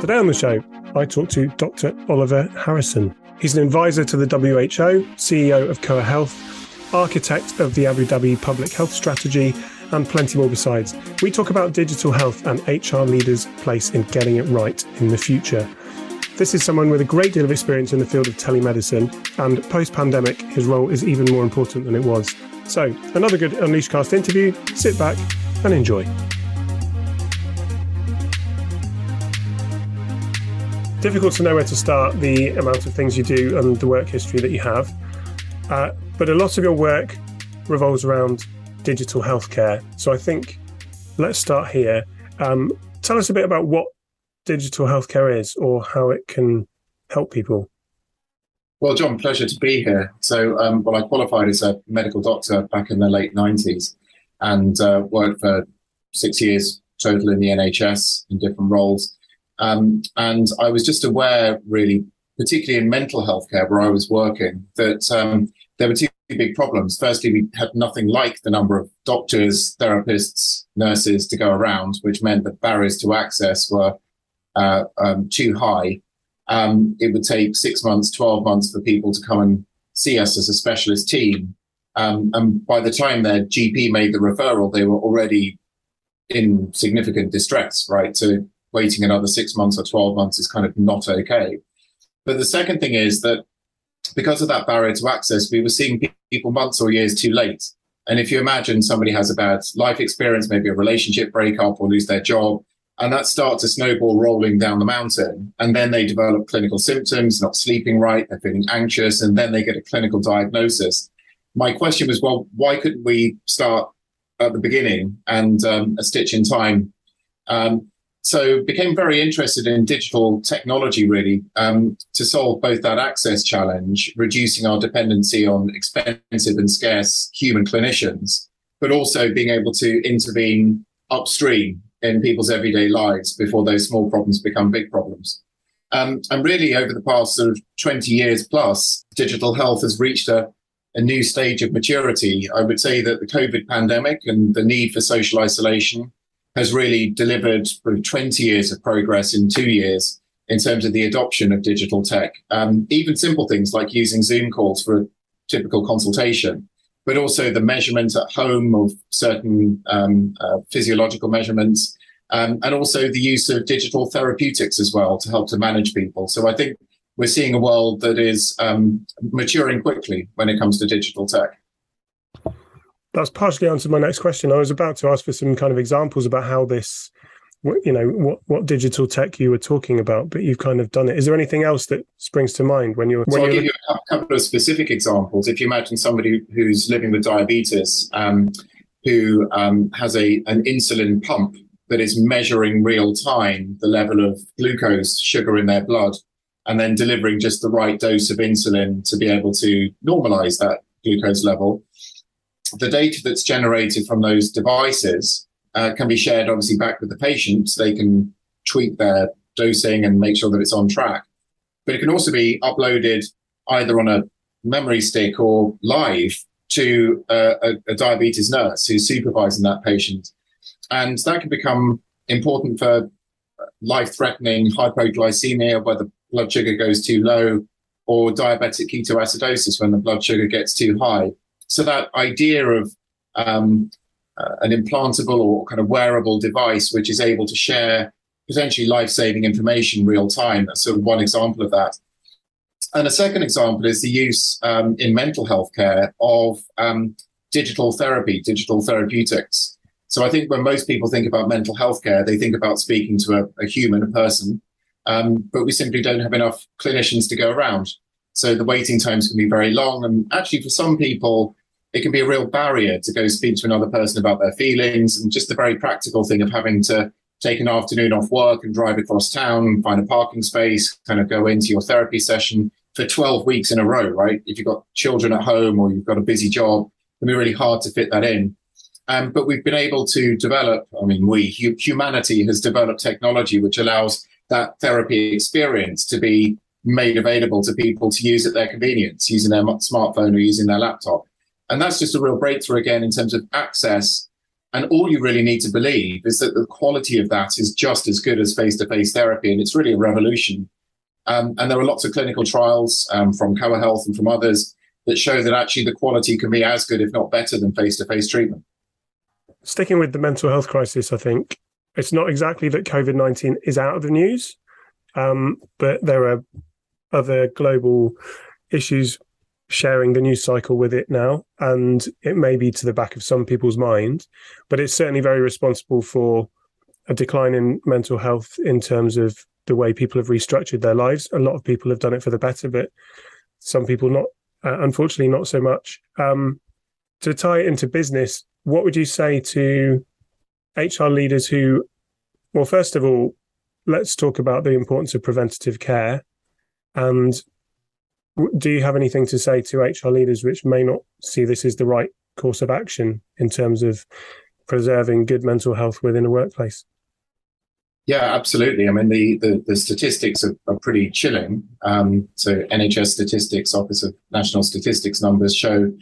Today on the show, I talk to Dr. Oliver Harrison. He's an advisor to the WHO, CEO of Koa Health, architect of the Abu Dhabi Public Health Strategy, and plenty more besides. We talk about digital health and HR leaders' place in getting it right in the future. This is someone with a great deal of experience in the field of telemedicine, and post pandemic, his role is even more important than it was. So, another good Unleashcast interview. Sit back and enjoy. Difficult to know where to start the amount of things you do and the work history that you have. Uh, but a lot of your work revolves around digital healthcare. So I think let's start here. Um, tell us a bit about what digital healthcare is or how it can help people. Well, Jon, pleasure to be here. So, um, well, I qualified as a medical doctor back in the late 90s and uh, worked for six years total in the NHS in different roles. Um, and I was just aware, really, particularly in mental health care where I was working, that um, there were two big problems. Firstly, we had nothing like the number of doctors, therapists, nurses to go around, which meant that barriers to access were uh, um, too high. Um, it would take six months, 12 months for people to come and see us as a specialist team. Um, and by the time their GP made the referral, they were already in significant distress, right? So waiting another six months or 12 months is kind of not okay. But the second thing is that because of that barrier to access, we were seeing people months or years too late. And if you imagine somebody has a bad life experience, maybe a relationship breakup or lose their job, and that starts a snowball rolling down the mountain, and then they develop clinical symptoms, not sleeping right, they're feeling anxious, and then they get a clinical diagnosis. My question was, well, why couldn't we start at the beginning and um, a stitch in time? Um, so became very interested in digital technology really um, to solve both that access challenge reducing our dependency on expensive and scarce human clinicians but also being able to intervene upstream in people's everyday lives before those small problems become big problems. Um, and really over the past sort of 20 years plus digital health has reached a, a new stage of maturity. I would say that the covid pandemic and the need for social isolation has really delivered through 20 years of progress in two years in terms of the adoption of digital tech. Um, even simple things like using Zoom calls for a typical consultation, but also the measurement at home of certain um, uh, physiological measurements, um, and also the use of digital therapeutics as well to help to manage people. So I think we're seeing a world that is um, maturing quickly when it comes to digital tech that's partially answered my next question. I was about to ask for some kind of examples about how this, you know, what what digital tech you were talking about, but you've kind of done it. Is there anything else that springs to mind when you're? When so I'll give you a couple of specific examples. If you imagine somebody who's living with diabetes, um, who um, has a an insulin pump that is measuring real time the level of glucose sugar in their blood, and then delivering just the right dose of insulin to be able to normalize that glucose level the data that's generated from those devices uh, can be shared obviously back with the patient. They can tweak their dosing and make sure that it's on track. But it can also be uploaded either on a memory stick or live to a, a, a diabetes nurse who's supervising that patient. And that can become important for life threatening hypoglycemia, where the blood sugar goes too low, or diabetic ketoacidosis when the blood sugar gets too high. So that idea of um, uh, an implantable or kind of wearable device which is able to share potentially life-saving information real time. That's sort of one example of that. And a second example is the use um, in mental health care of um, digital therapy, digital therapeutics. So I think when most people think about mental health care, they think about speaking to a, a human, a person, um, but we simply don't have enough clinicians to go around. So the waiting times can be very long. And actually, for some people, it can be a real barrier to go speak to another person about their feelings and just the very practical thing of having to take an afternoon off work and drive across town, find a parking space, kind of go into your therapy session for 12 weeks in a row, right? If you've got children at home or you've got a busy job, it can be really hard to fit that in. Um, but we've been able to develop, I mean, we, humanity has developed technology which allows that therapy experience to be made available to people to use at their convenience, using their smartphone or using their laptop. And that's just a real breakthrough again in terms of access And all you really need to believe is that the quality of that is just as good as face to face therapy. And it's really a revolution. Um, and there are lots of clinical trials um, from Koa Health and from others that show that actually the quality can be as good, if not better, than face to face treatment. Sticking with the mental health crisis, I think it's not exactly that COVID 19 is out of the news, um, but there are other global issues sharing the news cycle with it now. And it may be to the back of some people's mind, but it's certainly very responsible for a decline in mental health in terms of the way people have restructured their lives. A lot of people have done it for the better, but some people not, uh, unfortunately, not so much. Um, to tie it into business, what would you say to HR leaders who, well, first of all, let's talk about the importance of preventative care and do you have anything to say to HR leaders which may not see this as the right course of action in terms of preserving good mental health within a workplace? Yeah, absolutely. I mean, the, the, the statistics are, are, pretty chilling. Um, so, NHS statistics, Office of National Statistics numbers show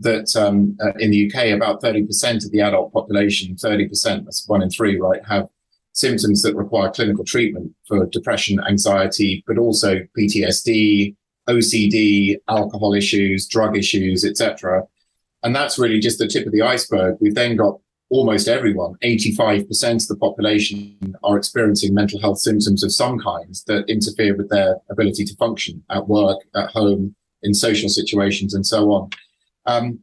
that um, uh, in the UK, about 30% of the adult population, 30%, that's one in three, right, have symptoms that require clinical treatment for depression, anxiety, but also PTSD, OCD, alcohol issues, drug issues, etc. And that's really just the tip of the iceberg. We've then got almost everyone, 85% of the population are experiencing mental health symptoms of some kind that interfere with their ability to function at work, at home, in social situations, and so on. Um,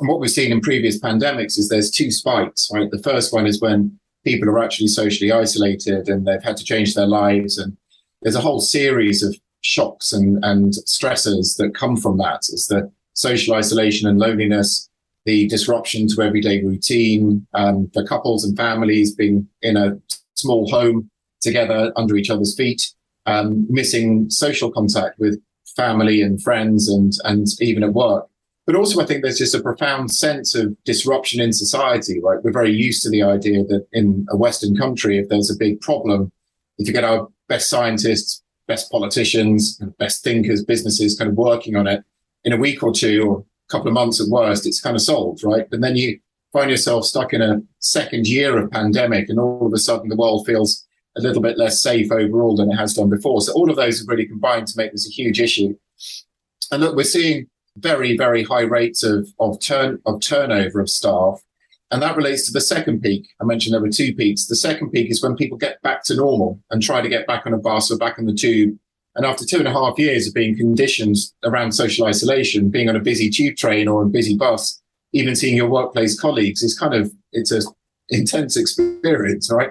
and what we've seen in previous pandemics is there's two spikes, right? The first one is when people are actually socially isolated and they've had to change their lives. And there's a whole series of shocks and, and stressors that come from that. It's the social isolation and loneliness, the disruption to everyday routine, um, the couples and families being in a small home together under each other's feet, um, missing social contact with family and friends and, and even at work. But also, I think there's just a profound sense of disruption in society, right? We're very used to the idea that in a Western country, if there's a big problem, if you get our best scientists, best politicians, and best thinkers, businesses kind of working on it in a week or two or a couple of months at worst, it's kind of solved, right? But then you find yourself stuck in a second year of pandemic and all of a sudden the world feels a little bit less safe overall than it has done before. So all of those have really combined to make this a huge issue. And look, we're seeing very, very high rates of, of turn of turnover of staff and that relates to the second peak. I mentioned there were two peaks. The second peak is when people get back to normal and try to get back on a bus or back on the tube. And after two and a half years of being conditioned around social isolation, being on a busy tube train or a busy bus, even seeing your workplace colleagues is kind of, it's an intense experience, right?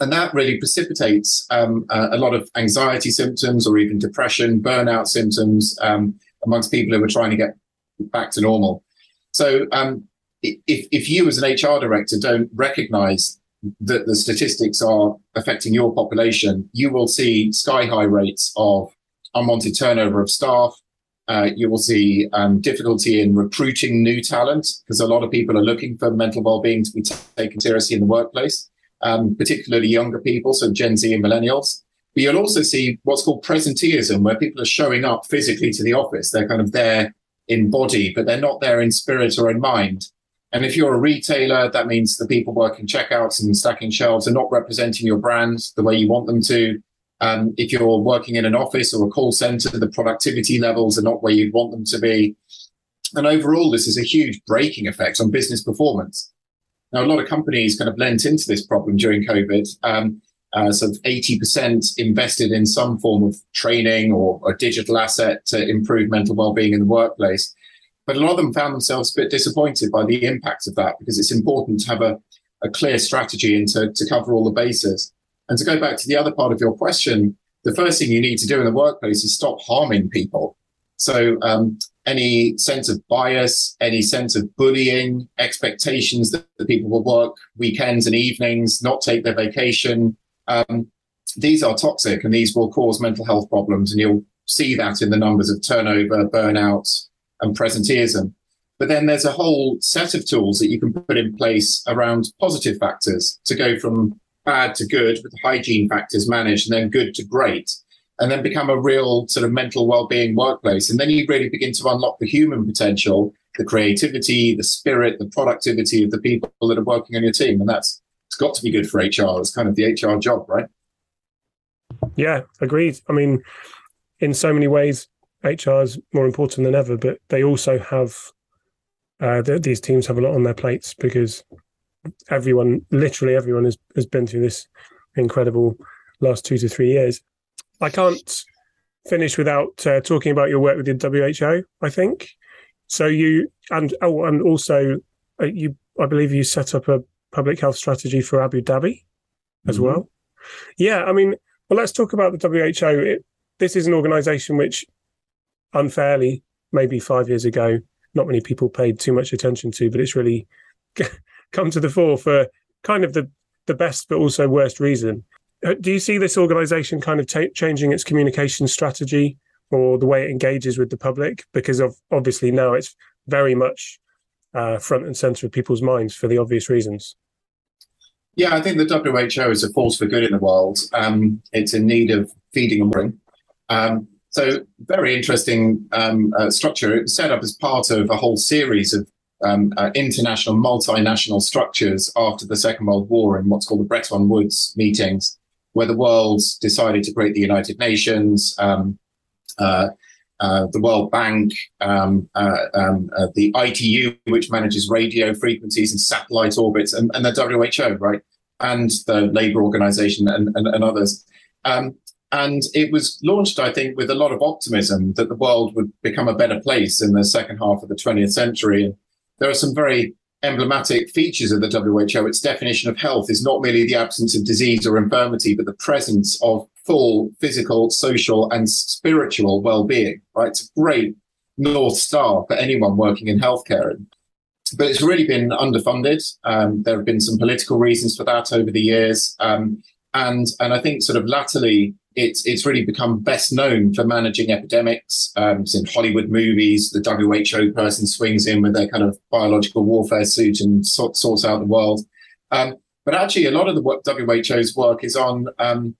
And that really precipitates um, a, lot of anxiety symptoms or even depression, burnout symptoms um, amongst people who are trying to get back to normal. So um, if, if you as an HR director don't recognize that the statistics are affecting your population, you will see sky high rates of unwanted turnover of staff. Uh, you will see um, difficulty in recruiting new talent because a lot of people are looking for mental well-being to be taken seriously in the workplace, um, particularly younger people, so Gen Z and millennials. But you'll also see what's called presenteeism, where people are showing up physically to the office. They're kind of there in body, but they're not there in spirit or in mind. And if you're a retailer, that means the people working checkouts and stacking shelves are not representing your brand the way you want them to. Um, if you're working in an office or a call center, the productivity levels are not where you'd want them to be. And overall, this is a huge braking effect on business performance. Now, a lot of companies kind of lent into this problem during COVID. Um, uh, of 80% invested in some form of training or a digital asset to improve mental well-being in the workplace. But a lot of them found themselves a bit disappointed by the impact of that because it's important to have a, a clear strategy and to, to cover all the bases. And to go back to the other part of your question, the first thing you need to do in the workplace is stop harming people. So um, any sense of bias, any sense of bullying, expectations that the people will work weekends and evenings, not take their vacation, um, these are toxic and these will cause mental health problems. And you'll see that in the numbers of turnover, burnout, and presenteeism. But then there's a whole set of tools that you can put in place around positive factors to go from bad to good with hygiene factors managed and then good to great and then become a real sort of mental well-being workplace. And then you really begin to unlock the human potential the creativity, the spirit, the productivity of the people that are working on your team. And that's it's got to be good for HR. It's kind of the HR job, right? Yeah, agreed. I mean, in so many ways, HR is more important than ever, but they also have uh, these teams have a lot on their plates because everyone, literally everyone, has has been through this incredible last two to three years. I can't finish without uh, talking about your work with the WHO. I think so. You and oh, and also uh, you, I believe you set up a public health strategy for Abu Dhabi as mm-hmm. well. Yeah, I mean, well, let's talk about the WHO. It, this is an organisation which, unfairly, maybe five years ago, not many people paid too much attention to, but it's really come to the fore for kind of the the best but also worst reason. Uh, do you see this organisation kind of t- changing its communication strategy or the way it engages with the public? Because of obviously now it's very much uh, front and centre of people's minds for the obvious reasons. Yeah, I think the WHO is a force for good in the world. Um, it's in need of feeding and bring. Um, so, very interesting um, uh, structure. It was set up as part of a whole series of um, uh, international, multinational structures after the Second World War in what's called the Bretton Woods meetings, where the world decided to create the United Nations, um, uh, uh, the World Bank, um, uh, um, uh, the ITU, which manages radio frequencies and satellite orbits, and, and the WHO, right, and the Labour Organization and, and, and others. Um, and it was launched, I think, with a lot of optimism that the world would become a better place in the second half of the 20th century. And there are some very emblematic features of the WHO. Its definition of health is not merely the absence of disease or infirmity, but the presence of full physical, social, and spiritual well-being. Right, it's a great north star for anyone working in healthcare. But it's really been underfunded. Um, there have been some political reasons for that over the years, um, and and I think sort of latterly it's it's really become best known for managing epidemics. Um, in Hollywood movies, the WHO person swings in with their kind of biological warfare suit and sort, sorts out the world. Um, but actually, a lot of the WHO's work is on um,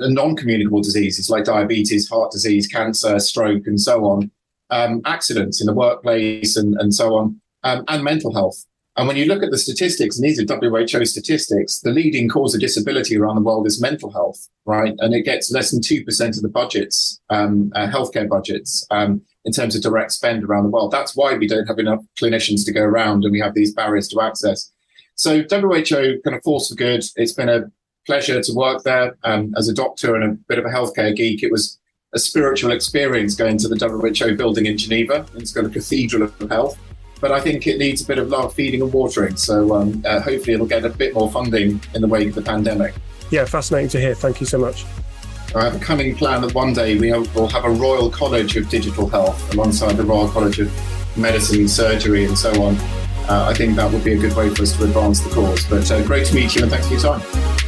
non-communicable diseases like diabetes, heart disease, cancer, stroke, and so on, um, accidents in the workplace, and, and so on, um, and mental health. And when you look at the statistics, and these are WHO statistics, the leading cause of disability around the world is mental health, right? And it gets less than 2% of the budgets, um, uh, healthcare budgets, um, in terms of direct spend around the world. That's why we don't have enough clinicians to go around and we have these barriers to access. So WHO kind of force for good. It's been a pleasure to work there um, as a doctor and a bit of a healthcare geek. It was a spiritual experience going to the WHO building in Geneva. It's got a cathedral of health but I think it needs a bit of love feeding and watering. So um, uh, hopefully it'll get a bit more funding in the wake of the pandemic. Yeah, fascinating to hear. Thank you so much. I have a cunning plan that one day we will have a Royal College of Digital Health alongside the Royal College of Medicine, Surgery, and so on. Uh, I think that would be a good way for us to advance the cause. But uh, great to meet you and thanks for your time.